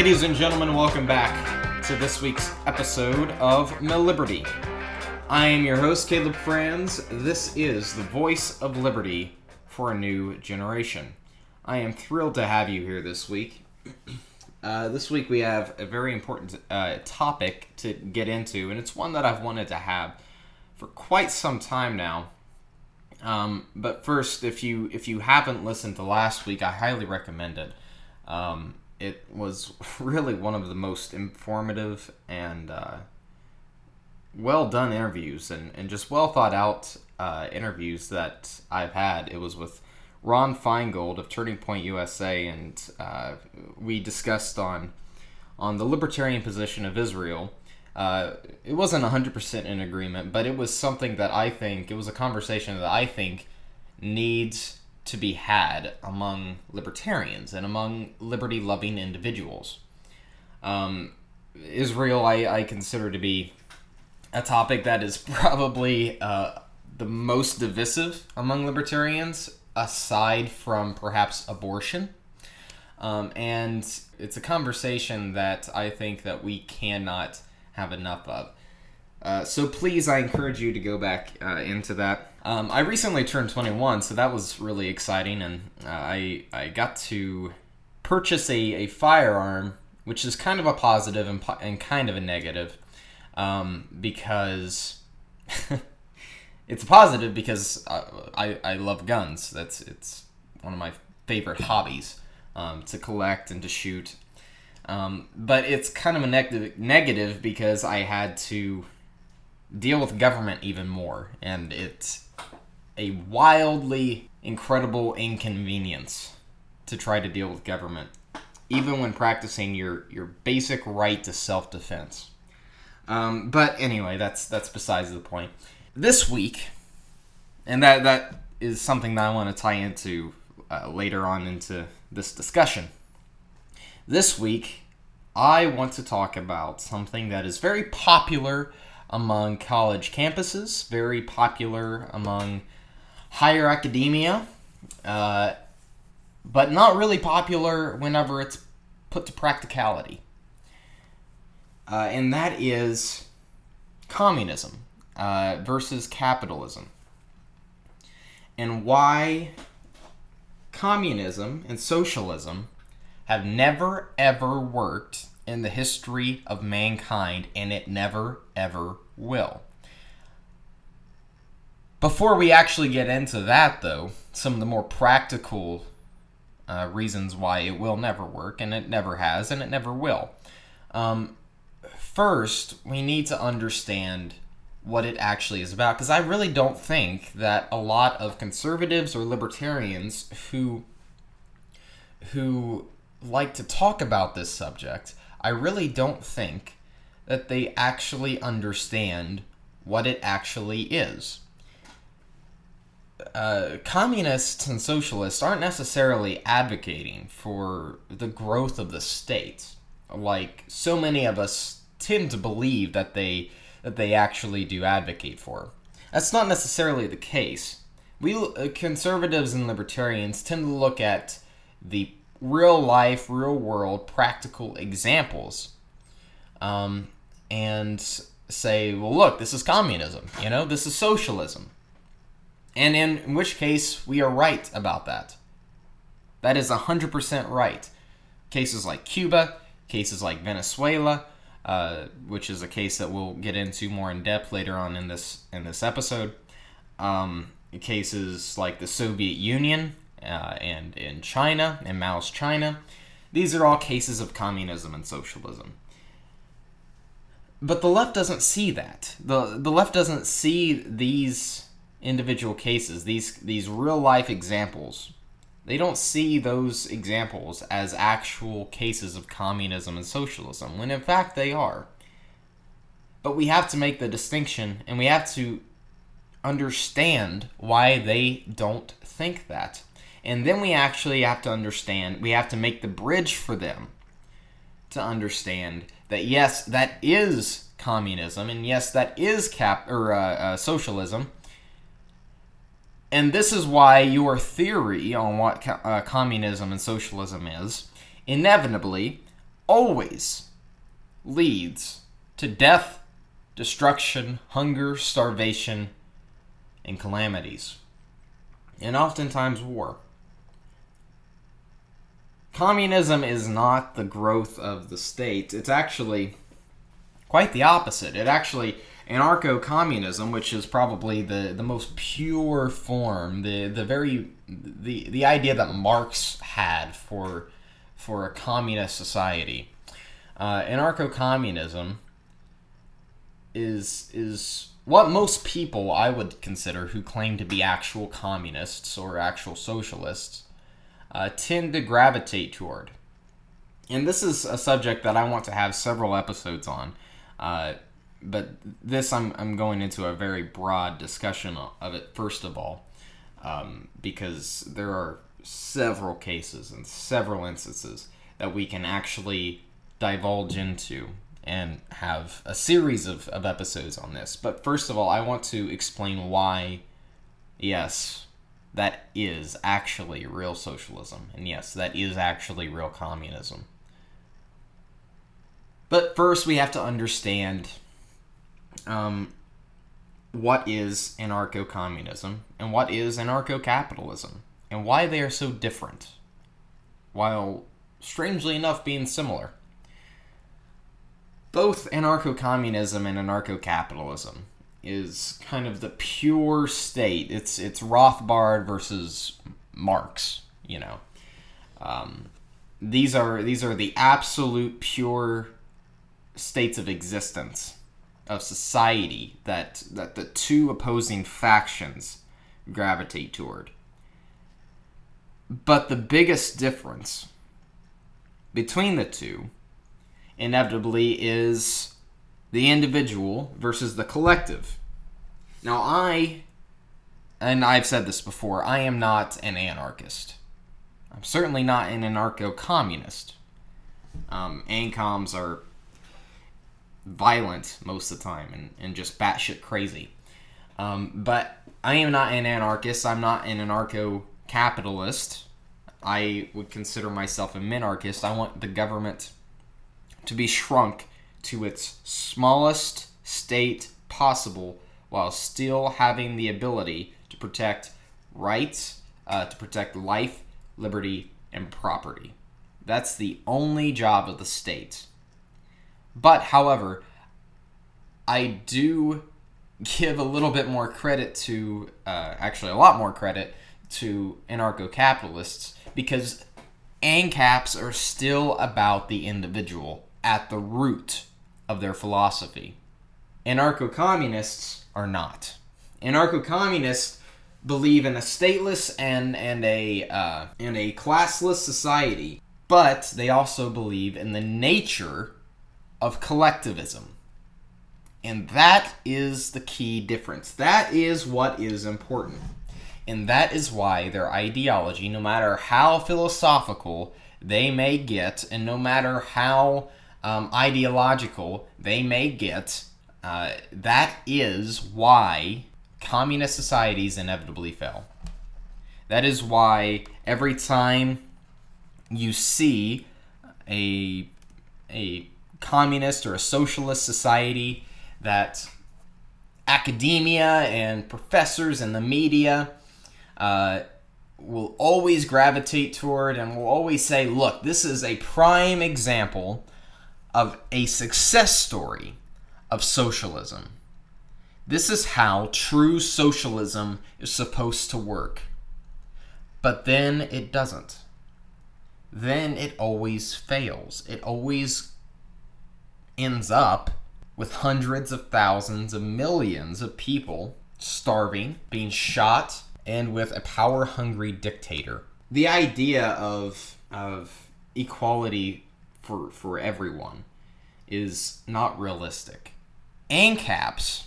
Ladies and gentlemen. Welcome back to this week's episode of MilLiberty. I am your host, Caleb Franz. This is the voice of liberty for a new generation. I am thrilled to have you here this week. Uh, this week we have a very important uh, topic to get into, and it's one that I've wanted to have for quite some time now. Um, but first, if you if you haven't listened to last week, I highly recommend it. Um, it was really one of the most informative and uh, well done interviews, and, and just well thought out uh, interviews that I've had. It was with Ron Feingold of Turning Point USA, and uh, we discussed on on the libertarian position of Israel. Uh, it wasn't 100% in agreement, but it was something that I think, it was a conversation that I think needs to be had among libertarians and among liberty loving individuals. Um, Israel, I, I consider to be a topic that is probably uh, the most divisive among libertarians aside from perhaps abortion. Um, and it's a conversation that I think that we cannot have enough of. Uh, so please, I encourage you to go back uh, into that. Um, I recently turned 21, so that was really exciting, and uh, I I got to purchase a, a firearm, which is kind of a positive and, po- and kind of a negative, um, because it's a positive because I, I, I love guns. That's it's one of my favorite hobbies um, to collect and to shoot. Um, but it's kind of a negative negative because I had to deal with government even more, and it's a wildly incredible inconvenience to try to deal with government, even when practicing your your basic right to self defense. Um, but anyway, that's that's besides the point this week, and that that is something that I want to tie into uh, later on into this discussion. This week, I want to talk about something that is very popular among college campuses, very popular among higher academia, uh, but not really popular whenever it's put to practicality. Uh, and that is communism uh, versus capitalism. And why communism and socialism have never ever worked in the history of mankind, and it never ever will. Before we actually get into that, though, some of the more practical uh, reasons why it will never work, and it never has, and it never will. Um, first, we need to understand what it actually is about because I really don't think that a lot of conservatives or libertarians who who like to talk about this subject, I really don't think that they actually understand what it actually is. Uh, communists and socialists aren't necessarily advocating for the growth of the state, like so many of us tend to believe that they that they actually do advocate for. That's not necessarily the case. We uh, conservatives and libertarians tend to look at the real life, real world, practical examples, um, and say, well, look, this is communism. You know, this is socialism. And in, in which case, we are right about that. That is 100% right. Cases like Cuba, cases like Venezuela, uh, which is a case that we'll get into more in depth later on in this in this episode. Um, cases like the Soviet Union uh, and in China in Mao's China, these are all cases of communism and socialism. But the left doesn't see that. the The left doesn't see these individual cases, these these real life examples they don't see those examples as actual cases of communism and socialism, when in fact they are. But we have to make the distinction and we have to understand why they don't think that. And then we actually have to understand, we have to make the bridge for them to understand that yes, that is communism, and yes, that is cap or uh, uh, socialism, and this is why your theory on what co- uh, communism and socialism is inevitably always leads to death, destruction, hunger, starvation, and calamities, and oftentimes war. Communism is not the growth of the state, it's actually quite the opposite. It actually anarcho communism, which is probably the, the most pure form, the, the very the, the idea that Marx had for for a communist society. Uh, anarcho communism is is what most people I would consider who claim to be actual communists or actual socialists uh, tend to gravitate toward. And this is a subject that I want to have several episodes on. Uh, but this I'm, I'm going into a very broad discussion of it first of all um, because there are several cases and several instances that we can actually divulge into and have a series of, of episodes on this but first of all i want to explain why yes that is actually real socialism and yes that is actually real communism but first we have to understand um, what is anarcho communism and what is anarcho capitalism and why they are so different, while strangely enough being similar. Both anarcho communism and anarcho capitalism is kind of the pure state. It's it's Rothbard versus Marx, you know. Um, these are these are the absolute pure states of existence of society that that the two opposing factions gravitate toward. But the biggest difference between the two inevitably is the individual versus the collective. Now I and I've said this before, I am not an anarchist. I'm certainly not an anarcho communist. Um, ANCOMs are violent most of the time and, and just batshit crazy. Um, but I am not an anarchist. I'm not an anarcho capitalist. I would consider myself a minarchist. I want the government to be shrunk to its smallest state possible while still having the ability to protect rights, uh, to protect life, liberty, and property. That's the only job of the state. But, however, I do give a little bit more credit to, uh, actually, a lot more credit to anarcho capitalists because ANCAPs are still about the individual at the root of their philosophy. Anarcho communists are not. Anarcho communists believe in a stateless and, and, a, uh, and a classless society, but they also believe in the nature of collectivism. And that is the key difference. That is what is important. And that is why their ideology, no matter how philosophical they may get, and no matter how um, ideological they may get, uh, that is why communist societies inevitably fail. That is why every time you see a, a communist or a socialist society that academia and professors and the media uh, will always gravitate toward and will always say, look, this is a prime example of a success story of socialism. This is how true socialism is supposed to work. But then it doesn't. Then it always fails. It always ends up with hundreds of thousands of millions of people starving, being shot, and with a power hungry dictator. The idea of, of equality for, for everyone is not realistic. ANCAPs,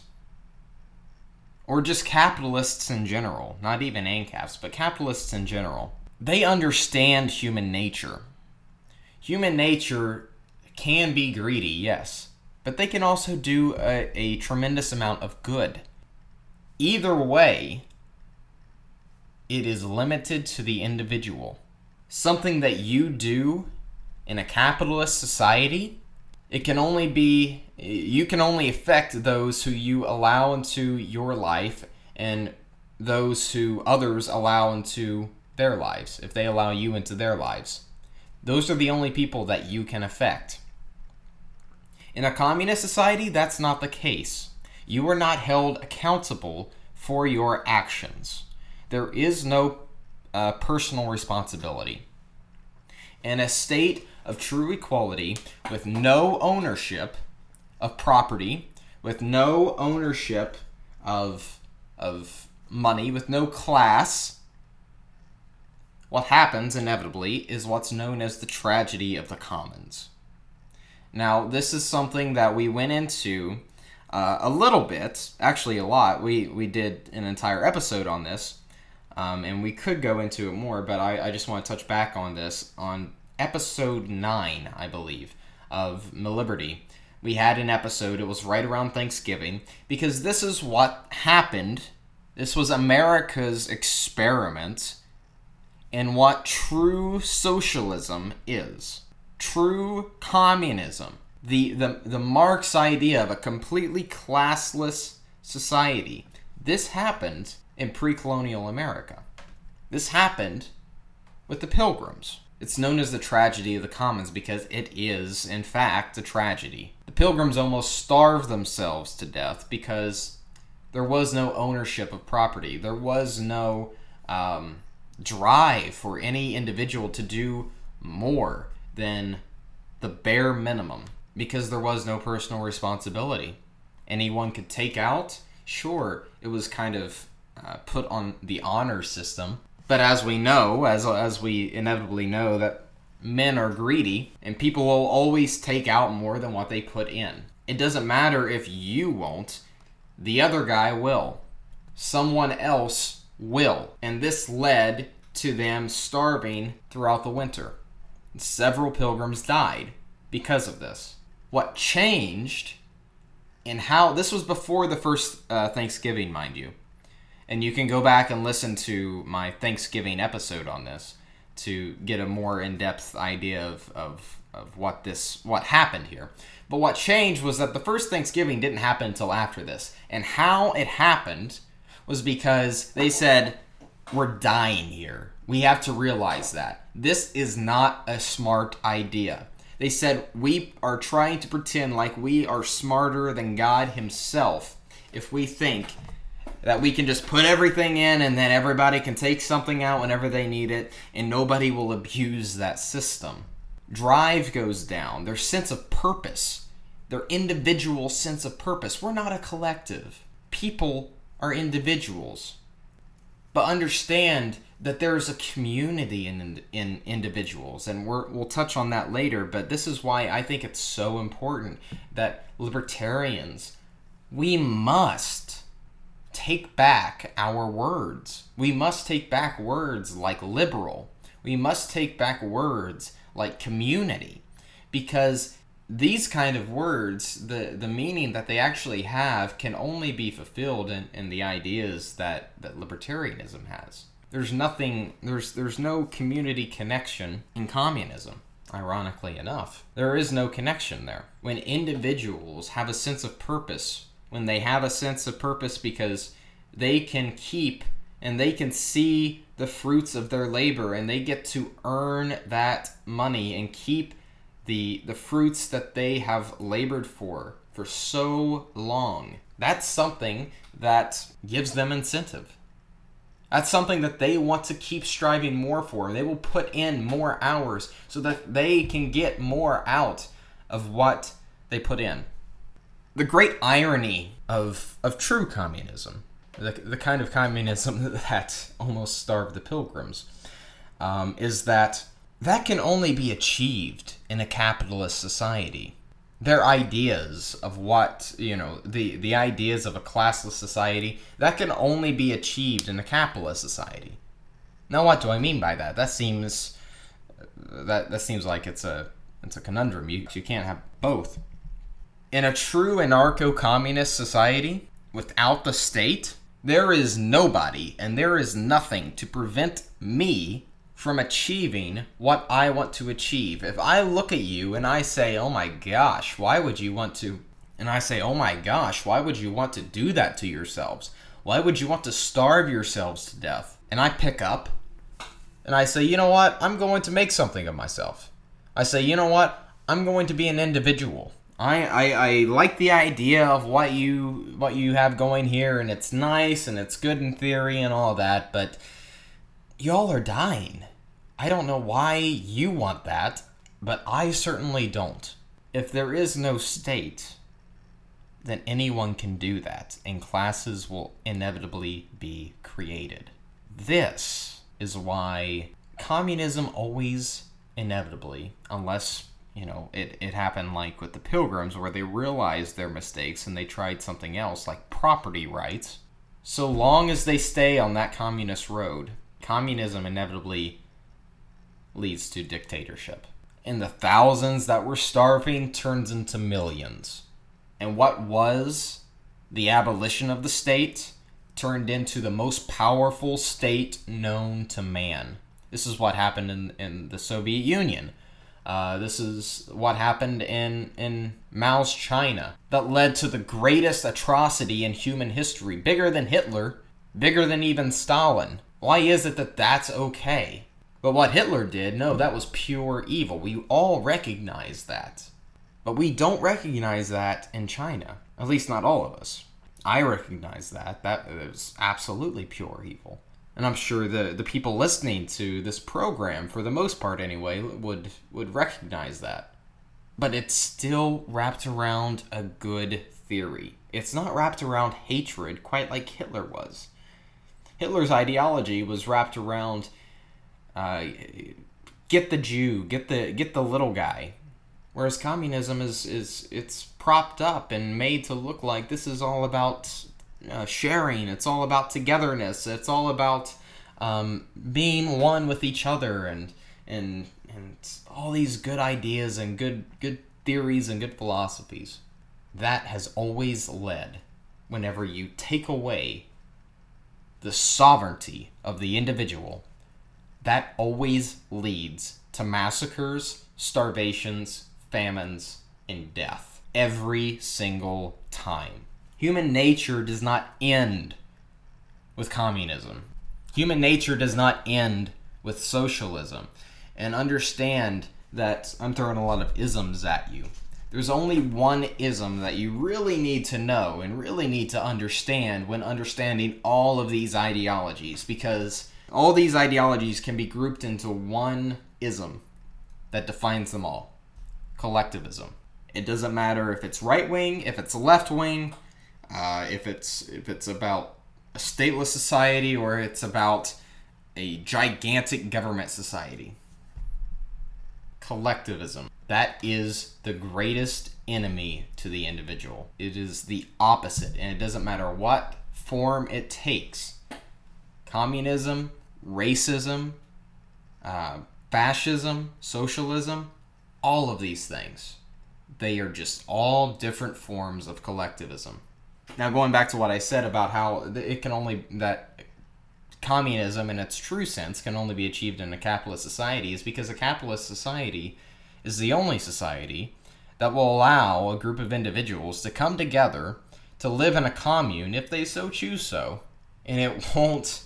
or just capitalists in general, not even ANCAPs, but capitalists in general, they understand human nature. Human nature can be greedy, yes, but they can also do a, a tremendous amount of good. Either way, it is limited to the individual. Something that you do In a capitalist society, it can only be you can only affect those who you allow into your life and those who others allow into their lives if they allow you into their lives. Those are the only people that you can affect. In a communist society that's not the case. You are not held accountable for your actions. There is no uh, personal responsibility. In a state of true equality with no ownership of property, with no ownership of of money, with no class, what happens inevitably is what's known as the tragedy of the commons. Now, this is something that we went into uh, a little bit, actually a lot. We we did an entire episode on this, um, and we could go into it more, but I, I just want to touch back on this on episode 9, I believe, of MilLiberty. We had an episode, it was right around Thanksgiving, because this is what happened. This was America's experiment in what true socialism is. True communism. The, the, the Marx idea of a completely classless society. This happened in pre colonial America. This happened with the Pilgrims. It's known as the tragedy of the commons because it is, in fact, a tragedy. The pilgrims almost starved themselves to death because there was no ownership of property. There was no um, drive for any individual to do more than the bare minimum because there was no personal responsibility. Anyone could take out, sure, it was kind of uh, put on the honor system, but as we know, as as we inevitably know, that men are greedy and people will always take out more than what they put in. It doesn't matter if you won't, the other guy will. Someone else will. And this led to them starving throughout the winter. Several pilgrims died because of this. What changed and how this was before the first uh, Thanksgiving, mind you and you can go back and listen to my Thanksgiving episode on this to get a more in-depth idea of, of, of what this what happened here. But what changed was that the first Thanksgiving didn't happen until after this. And how it happened was because they said, We're dying here. We have to realize that. This is not a smart idea. They said, We are trying to pretend like we are smarter than God Himself if we think that we can just put everything in and then everybody can take something out whenever they need it and nobody will abuse that system. Drive goes down, their sense of purpose, their individual sense of purpose. We're not a collective. People are individuals. But understand that there's a community in, in individuals, and we will touch on that later. But this is why I think it's so important that libertarians, we must take back our words. We must take back words like liberal. We must take back words like community because these kind of words, the, the meaning that they actually have, can only be fulfilled in, in the ideas that, that libertarianism has. There's nothing, there's, there's no community connection in communism, ironically enough. There is no connection there. When individuals have a sense of purpose when they have a sense of purpose because they can keep and they can see the fruits of their labor and they get to earn that money and keep the the fruits that they have labored for for so long. That's something that gives them incentive. That's something that they want to keep striving more for. They will put in more hours so that they can get more out of what they put in the great irony of of true communism, the, the kind of communism that almost starved the pilgrims, um, is that that can only be achieved in a capitalist society. Their ideas of what you know, the the ideas of a classless society, that can only be achieved in a capitalist society. Now, what do I mean by that? That seems that that seems like it's a it's a conundrum. You you can't have both. In a true anarcho communist society, without the state, there is nobody and there is nothing to prevent me from achieving what I want to achieve. If I look at you and I say, oh my gosh, why would you want to? And I say, oh my gosh, why would you want to do that to yourselves? Why would you want to starve yourselves to death? And I pick up and I say, you know what? I'm going to make something of myself. I say, you know what? I'm going to be an individual. I, I, I like the idea of what you what you have going here and it's nice and it's good in theory and all that, but y'all are dying. I don't know why you want that, but I certainly don't. If there is no state, then anyone can do that, and classes will inevitably be created. This is why communism always inevitably, unless you know it, it happened like with the pilgrims where they realized their mistakes and they tried something else like property rights. So long as they stay on that communist road communism inevitably leads to dictatorship. And the thousands that were starving turns into millions. And what was the abolition of the state turned into the most powerful state known to man. This is what happened in, in the soviet union uh, this is what happened in, in Mao's China that led to the greatest atrocity in human history, bigger than Hitler, bigger than even Stalin. Why is it that that's okay? But what Hitler did, no, that was pure evil. We all recognize that. But we don't recognize that in China. At least not all of us. I recognize that. That is absolutely pure evil and I'm sure the the people listening to this program, for the most part anyway, would would recognize that. But it's still wrapped around a good theory. It's not wrapped around hatred quite like Hitler was. Hitler's ideology was wrapped around uh, get the Jew, get the get the little guy. Whereas communism is is it's propped up and made to look like this is all about uh, sharing. It's all about togetherness. It's all about um, being one with each other and and and all these good ideas and good good theories and good philosophies. That has always led whenever you take away the sovereignty of the individual, that always leads to massacres, starvations, famines, and death. Every single time. Human nature does not end with communism. Human nature does not end with socialism. And understand that I'm throwing a lot of isms at you. There's only one ism that you really need to know and really need to understand when understanding all of these ideologies because all these ideologies can be grouped into one ism that defines them all collectivism. It doesn't matter if it's right wing, if it's left wing, uh, if it's if it's about a stateless society or it's about a gigantic government society. Collectivism. That is the greatest enemy to the individual. It is the opposite, and it doesn't matter what form it takes. Communism, racism, uh, fascism, socialism, all of these things. They are just all different forms of collectivism. Now, going back to what I said about how it can only that communism in its true sense can only be achieved in a capitalist society is because a capitalist society is the only society that will allow a group of individuals to come together to live in a commune if they so choose so and it won't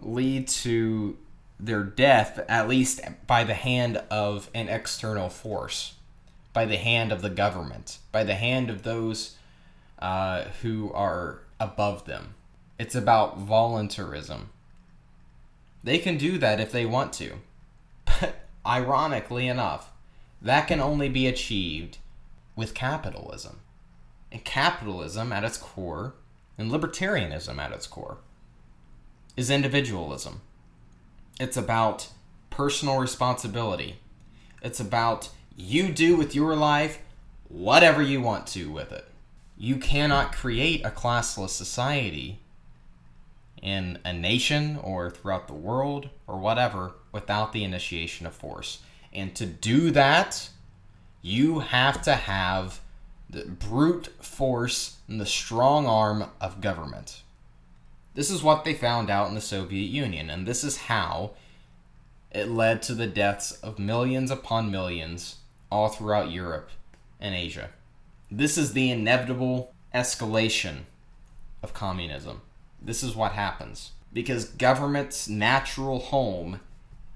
lead to their death at least by the hand of an external force by the hand of the government by the hand of those uh, who are above them. It's about voluntarism. They can do that if they want to. But ironically enough, that can only be achieved with capitalism. And capitalism at its core, and libertarianism at its core, is individualism. It's about personal responsibility. It's about you do with your life whatever you want to with it you cannot create a classless society in a nation or throughout the world or whatever without the initiation of force. And to do that, you have to have the brute force and the strong arm of government. This is what they found out in the Soviet Union, and this is how It led to the deaths of millions upon millions all throughout Europe and Asia. This is the inevitable escalation of communism. This is what happens because government's natural home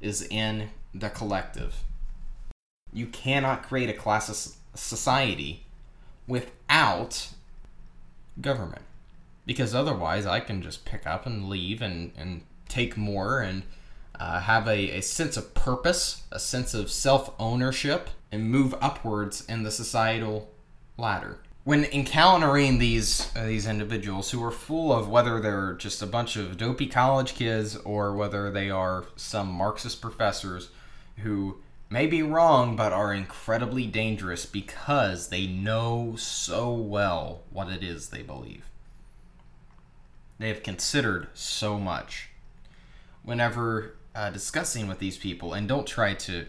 is in the collective. You cannot create a class society without government because otherwise I can just pick up and leave and, and take more and uh, have a, a sense of purpose, a sense of self ownership, and move upwards in the societal ladder. When encountering these uh, these individuals who are full of whether they're just a bunch of dopey college kids or whether they are some Marxist professors who may be wrong but are incredibly dangerous because they know so well what it is they believe. They have considered so much. Whenever uh, discussing with these people, and don't try to,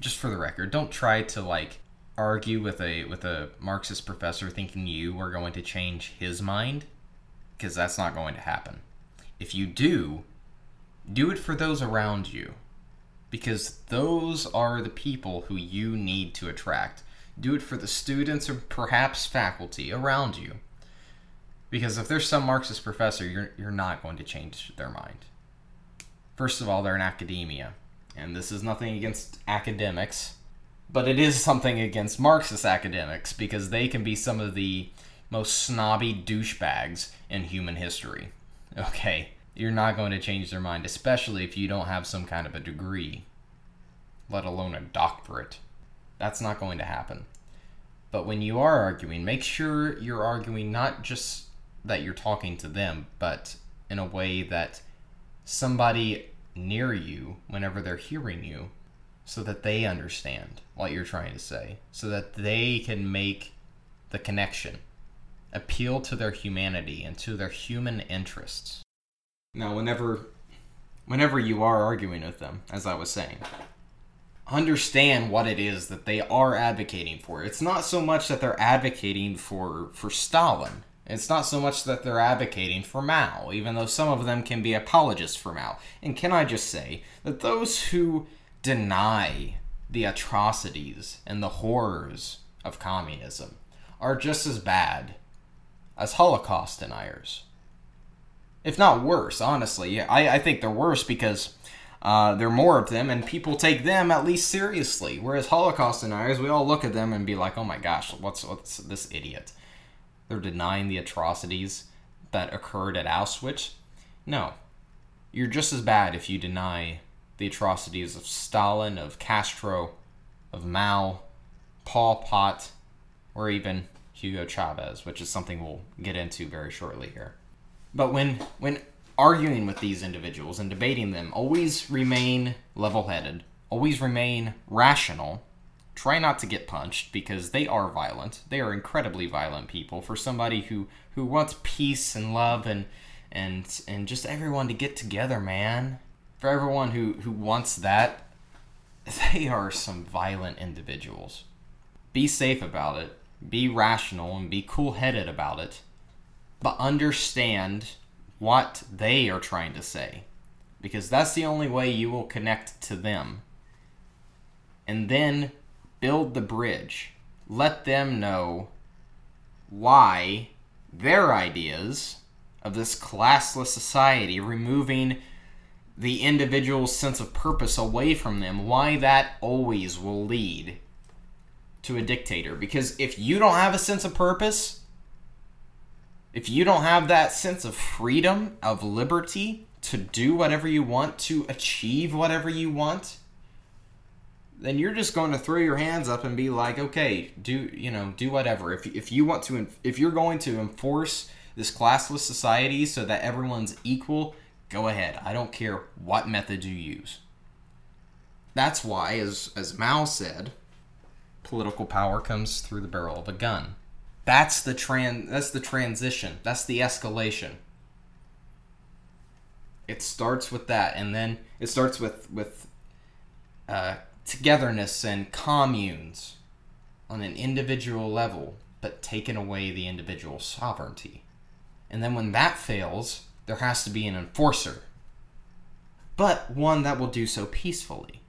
just for the record, don't try to like argue with a with a Marxist professor thinking you are going to change his mind, because that's not going to happen. If you do, do it for those around you, because those are the people who you need to attract. Do it for the students or perhaps faculty around you. Because if there's some Marxist professor, you're, you're not going to change their mind. First of all, they're in academia. And this is nothing against academics, but it is something against Marxist academics because they can be some of the most snobby douchebags in human history. Okay, you're not going to change their mind, especially if you don't have some kind of a degree, let alone a doctorate. That's not going to happen. But when you are arguing, make sure you're arguing not just that you're talking to them, but in a way that somebody near you, whenever they're hearing you, so that they understand what you're trying to say, so that they can make the connection, appeal to their humanity and to their human interests. Now, whenever whenever you are arguing with them, as I was saying, understand what it is that they are advocating for. It's not so much that they're advocating for for Stalin it's not so much that they're advocating for Mao, even though some of them can be apologists for Mao. And can I just say that those who deny the atrocities and the horrors of communism are just as bad as Holocaust deniers. If not worse, honestly. I, I think they're worse because uh, there are more of them and people take them at least seriously. Whereas Holocaust deniers, we all look at them and be like, oh my gosh, what's, what's this idiot? They're denying the atrocities that occurred at Auschwitz. No. You're just as bad if you deny the atrocities of Stalin, of Castro, of Mao, Pol Pot, or even Hugo Chavez, which is something we'll get into very shortly here. But when when arguing with these individuals and debating them, always remain level-headed, always remain rational, try not to get punched because they are violent. They are incredibly violent people. For somebody who who wants peace and love and and and just everyone to get together, man. For everyone who who wants that, they are some violent individuals. Be safe about it. Be rational and be cool-headed about it. But understand what they are trying to say because that's the only way you will connect to them. And then build the bridge. Let them know why their ideas of this classless society, removing the individual's sense of purpose away from them, why that always will lead to a dictator. Because if you don't have a sense of purpose, if you don't have that sense of freedom, of liberty to do whatever you want, to achieve whatever you want, then you're just going to throw your hands up and be like, okay, do you know, do whatever. If if you want to, if you're going to enforce this classless society so that everyone's equal, go ahead. I don't care what method you use. That's why, as as Mao said, political power comes through the barrel of a gun. That's the tran that's the transition. That's the escalation. It starts with that, and then it starts with with uh, togetherness and communes on an individual level, but taken away the individual sovereignty. And then when that fails, there has to be an enforcer. but one that will do so peacefully.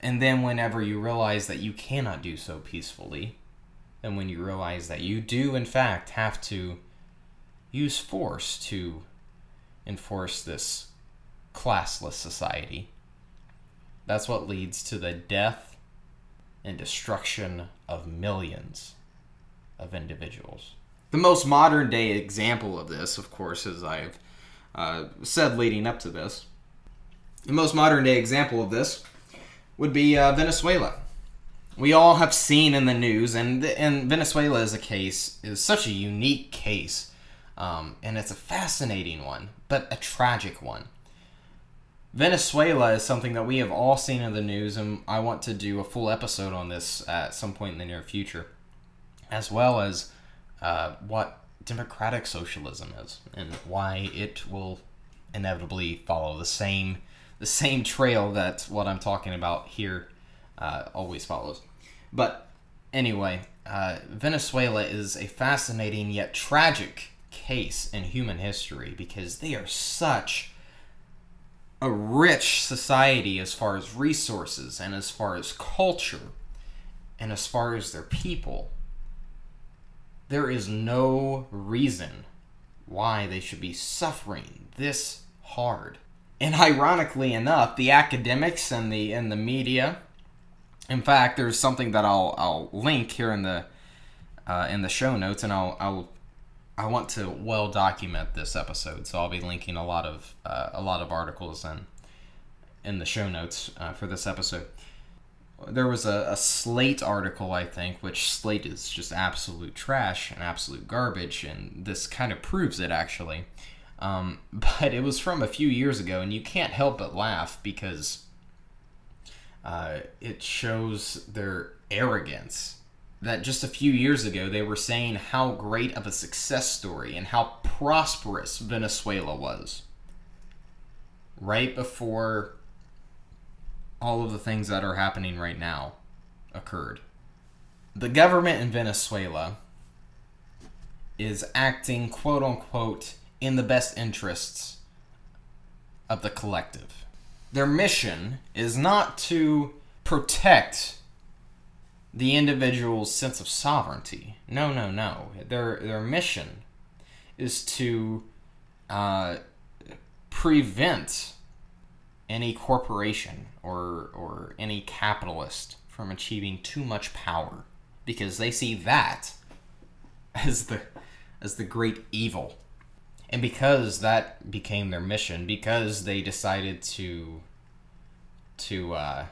And then, whenever you realize that you cannot do so peacefully, and when you realize that you do, in fact, have to use force to enforce this classless society, that's what leads to the death and destruction of millions of individuals. The most modern day example of this, of course, as I've uh, said leading up to this, the most modern day example of this would be uh, Venezuela. We all have seen in the news, and and Venezuela is a case is such a unique case, um, and it's a fascinating one, but a tragic one. Venezuela is something that we have all seen in the news, and I want to do a full episode on this at some point in the near future, as well as uh, what democratic socialism is and why it will inevitably follow the same the same trail that what I'm talking about here uh, always follows. But anyway, uh, Venezuela is a fascinating yet tragic case in human history because they are such a rich society as far as resources and as far as culture and as far as their people. There is no reason why they should be suffering this hard. And ironically enough, the academics and the and the media, in fact, there's something that I'll I'll link here in the uh, in the show notes, and I'll I'll I want to well document this episode, so I'll be linking a lot of uh, a lot of articles and in the show notes uh, for this episode. There was a, a, Slate article, I think, which Slate is just absolute trash and absolute garbage, and this kind of proves it actually. Um, but it was from a few years ago, and you can't help but laugh because uh, it shows their arrogance that just a few years ago they were saying how great of a success story and how prosperous Venezuela was. Right before all of the things that are happening right now occurred. The government in Venezuela is acting quote unquote in the best interests of the collective. Their mission is not to protect the individual's sense of sovereignty. No, no, no. Their their mission is to uh, prevent any corporation or or any capitalist from achieving too much power because they see that as the as the great evil. And because that became their mission, because they decided to to uh,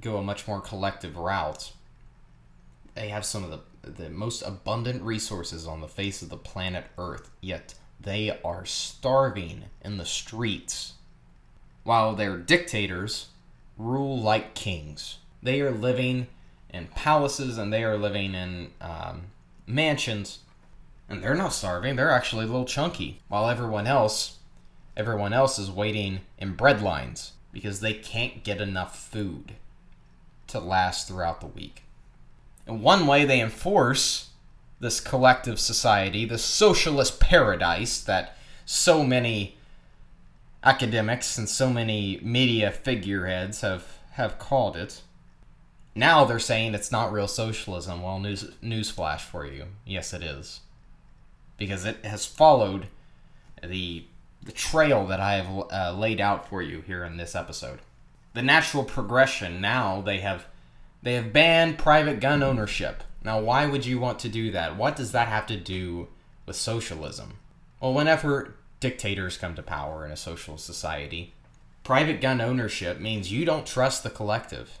go a much more collective route, they have some of the the most abundant resources on the face of the planet Earth, yet they are starving in the streets. While their dictators rule like kings. They are living in palaces and they are living in um, mansions, and they're not starving. They're actually a little chunky, while everyone else, everyone else is waiting in bread lines because they can't get enough food to last throughout the week. And one way they enforce this collective society, this socialist paradise that so many academics and so many media figureheads have, have called it. Now they're saying it's not real socialism. Well, news newsflash for you. Yes, it is. Because it has followed the the trail that I have uh, laid out for you here in this episode. The natural progression. Now they have they have banned private gun ownership. Now, why would you want to do that? What does that have to do with socialism? Well, whenever dictators come to power in a social society, private gun ownership means you don't trust the collective.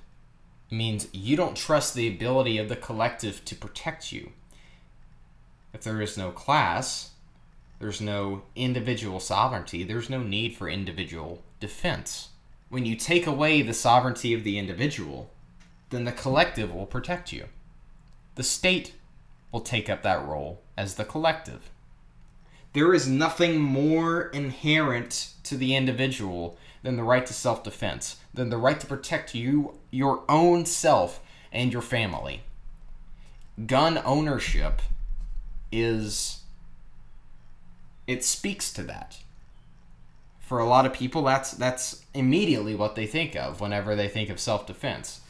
It means you don't trust the ability of the collective to protect you. If there is no class, there's no individual sovereignty, there's no need for individual defense. When you take away the sovereignty of the individual, then the collective will protect you. The state will take up that role as the collective. There is nothing more inherent to the individual than the right to self defense, than the right to protect you, your own self, and your family. Gun ownership is. It speaks to that. For a lot of people, that's that's immediately what they think of whenever they think of self-defense.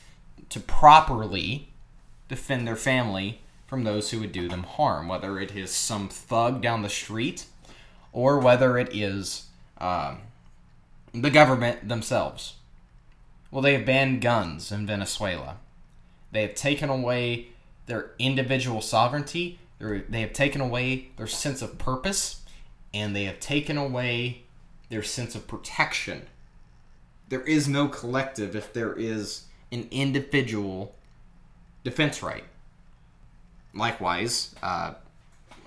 To properly defend their family from those who would do them harm, whether it is some thug down the street or whether it is um, the government themselves. Well, they have banned guns in Venezuela. They have taken away their individual sovereignty. They have taken away their sense of purpose, and they have taken away their sense of protection. There is no collective if there is an individual defense right. Likewise, uh,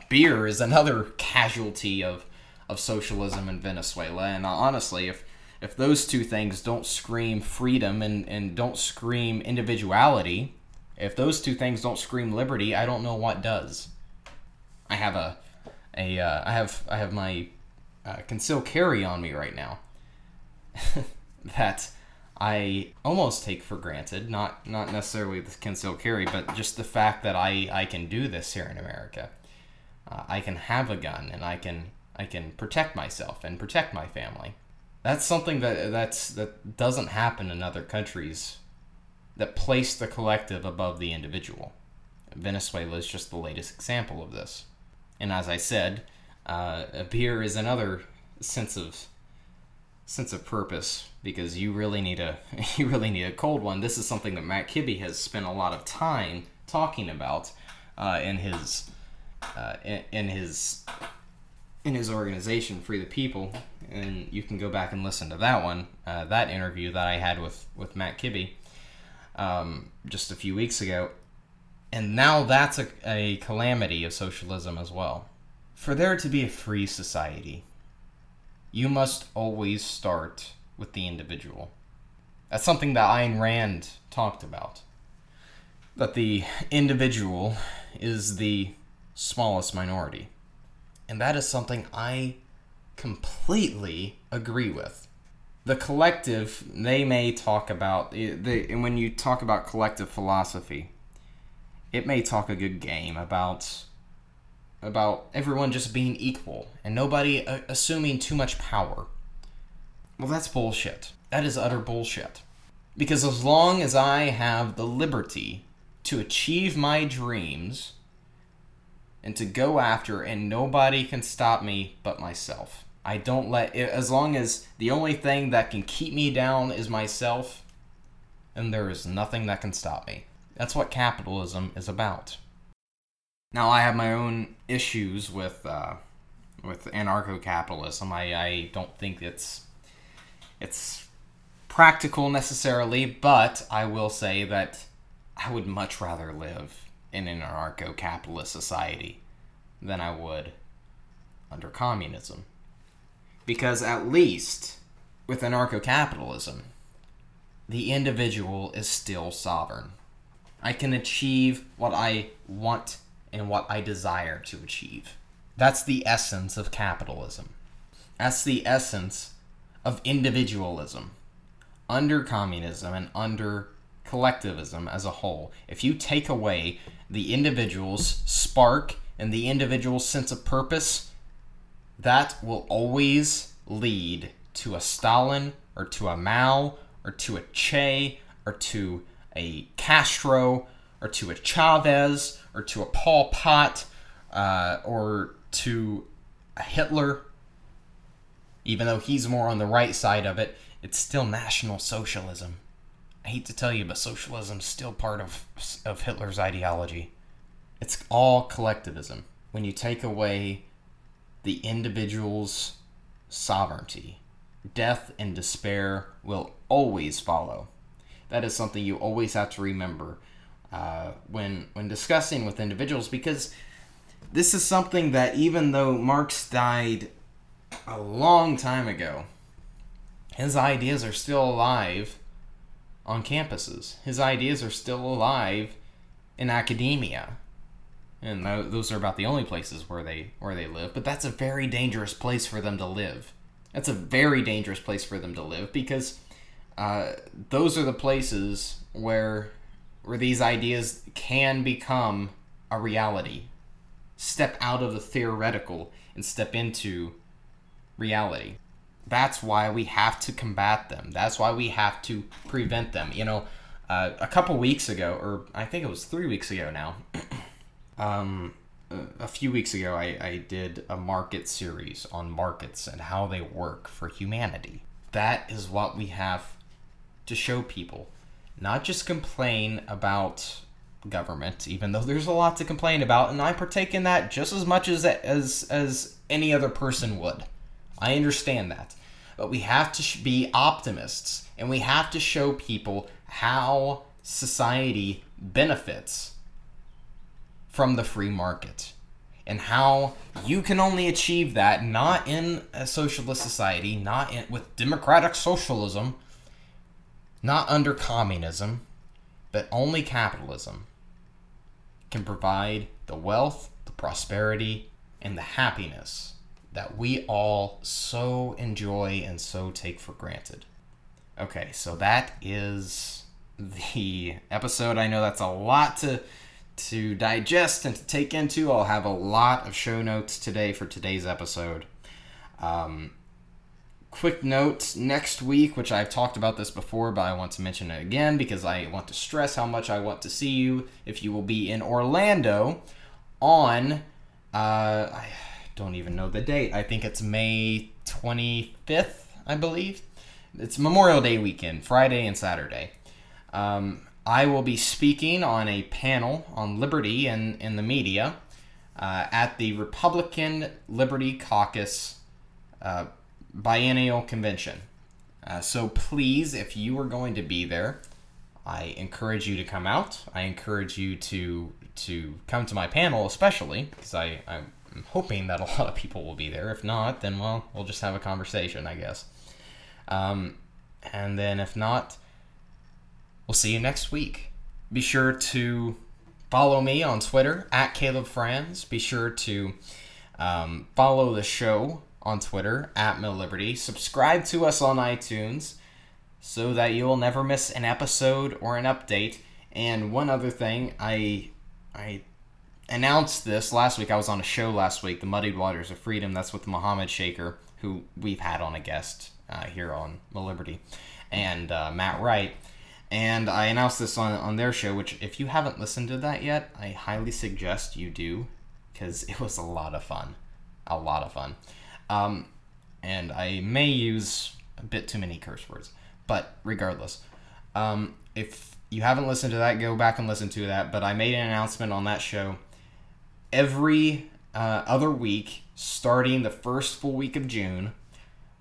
beer is another casualty of, of socialism in Venezuela. And honestly, if if those two things don't scream freedom and, and don't scream individuality, if those two things don't scream liberty, I don't know what does. I have a a uh, I have I have my uh, conceal carry on me right now that I almost take for granted. Not not necessarily the conceal carry, but just the fact that I I can do this here in America. Uh, I can have a gun and I can I can protect myself and protect my family. That's something that that's that doesn't happen in other countries that place the collective above the individual. Venezuela is just the latest example of this. And as I said, uh, beer is another sense of sense of purpose because you really need a you really need a cold one. This is something that Matt Kibbe has spent a lot of time talking about uh, in his uh, in, in his in his organization, Free the People, and you can go back and listen to that one, uh, that interview that I had with with Matt Kibbe um, just a few weeks ago. And now that's a, a calamity of socialism as well. For there to be a free society, you must always start with the individual. That's something that Ayn Rand talked about. That the individual is the smallest minority. And that is something I completely agree with the collective they may talk about the and when you talk about collective philosophy it may talk a good game about about everyone just being equal and nobody uh, assuming too much power well that's bullshit that is utter bullshit because as long as i have the liberty to achieve my dreams and to go after and nobody can stop me but myself I don't let as long as the only thing that can keep me down is myself, and there is nothing that can stop me. That's what capitalism is about. Now I have my own issues with uh, with anarcho-capitalism. I, I don't think it's it's practical necessarily, but I will say that I would much rather live in an anarcho-capitalist society than I would under communism. Because at least with anarcho capitalism, the individual is still sovereign. I can achieve what I want and what I desire to achieve. That's the essence of capitalism. That's the essence of individualism. Under communism and under collectivism as a whole, if you take away the individual's spark and the individual's sense of purpose, that will always lead to a Stalin or to a Mao or to a Che or to a Castro or to a Chavez or to a Pol Pot uh, or to a Hitler. Even though he's more on the right side of it, it's still National Socialism. I hate to tell you, but socialism is still part of, of Hitler's ideology. It's all collectivism. When you take away the individual's sovereignty. Death and despair will always follow. That is something you always have to remember uh, when when discussing with individuals because this is something that even though Marx died a long time ago, his ideas are still alive on campuses. His ideas are still alive in academia. And those are about the only places where they where they live but that's a very dangerous place for them to live. That's a very dangerous place for them to live because uh, those are the places where where these ideas can become a reality. Step out of the theoretical and step into reality that's why we have to combat them. That's why we have to prevent them. You know, uh, a couple weeks ago, or I think it was three weeks ago now, um, a few weeks ago, I, I did a market series on markets and how they work for humanity. That is what we have to show people. Not just complain about government, even though there's a lot to complain about, and I partake in that just as much as as as any other person would. I understand that. But we have to be optimists and we have to show people how society benefits from the free market and how you can only achieve that not in a socialist society, not in, with democratic socialism, not under communism, but only capitalism can provide the wealth, the prosperity, and the happiness that we all so enjoy and so take for granted. Okay, so that is the episode. I know that's a lot to to digest and to take into. I'll have a lot of show notes today for today's episode. Um, quick note next week, which I've talked about this before, but I want to mention it again because I want to stress how much I want to see you if you will be in Orlando on. Uh, I, don't even know the date. I think it's May 25th, I believe. It's Memorial Day weekend, Friday and Saturday. Um, I will be speaking on a panel on liberty and in the media uh, at the Republican Liberty Caucus uh, biennial convention. Uh, so please, if you are going to be there, I encourage you to come out. I encourage you to to come to my panel, especially because I, I I'm hoping that a lot of people will be there. If not, then well, we'll just have a conversation, I guess. Um, and then if not, we'll see you next week. Be sure to follow me on Twitter at Caleb Franz. Be sure to um, follow the show on Twitter at MilLiberty. Subscribe to us on iTunes so that you will never miss an episode or an update. And one other thing, I I announced this last week. I was on a show last week, The Muddied Waters of Freedom. That's with Muhammad Shaker, who we've had on a guest uh, here on The Liberty, and uh, Matt Wright. And I announced this on, on their show, which, if you haven't listened to that yet, I highly suggest you do because it was a lot of fun. A lot of fun. Um, and I may use a bit too many curse words, but regardless, um, if you haven't listened to that, go back and listen to that. But I made an announcement on that show every uh, other week, starting the first full week of June,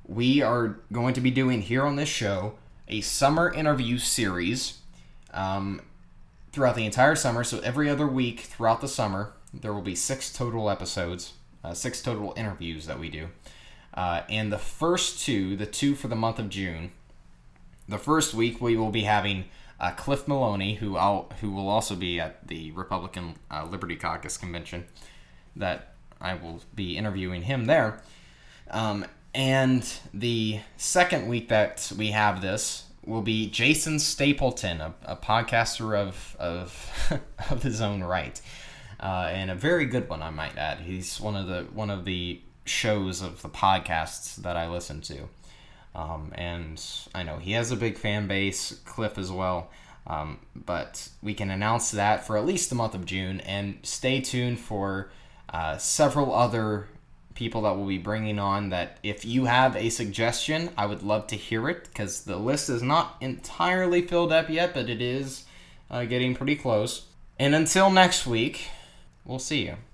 we are going to be doing here on this show a summer interview series um, throughout the entire summer. So every other week throughout the summer, there will be six total episodes, uh, six total interviews that we do. Uh, and the first two, the two for the month of June, the first week we will be having uh, Cliff Maloney, who I'll, who will also be at the Republican uh, Liberty Caucus convention, that I will be interviewing him there. Um, and the second week that we have this will be Jason Stapleton, a, a podcaster of of of his own right, uh, and a very good one, I might add. He's one of the one of the shows of the podcasts that I listen to. Um, and I know he has a big fan base, Cliff as well. Um, but we can announce that for at least the month of June, and stay tuned for uh, several other people that we'll be bringing on. That if you have a suggestion, I would love to hear it because the list is not entirely filled up yet, but it is uh, getting pretty close. And until next week, we'll see you.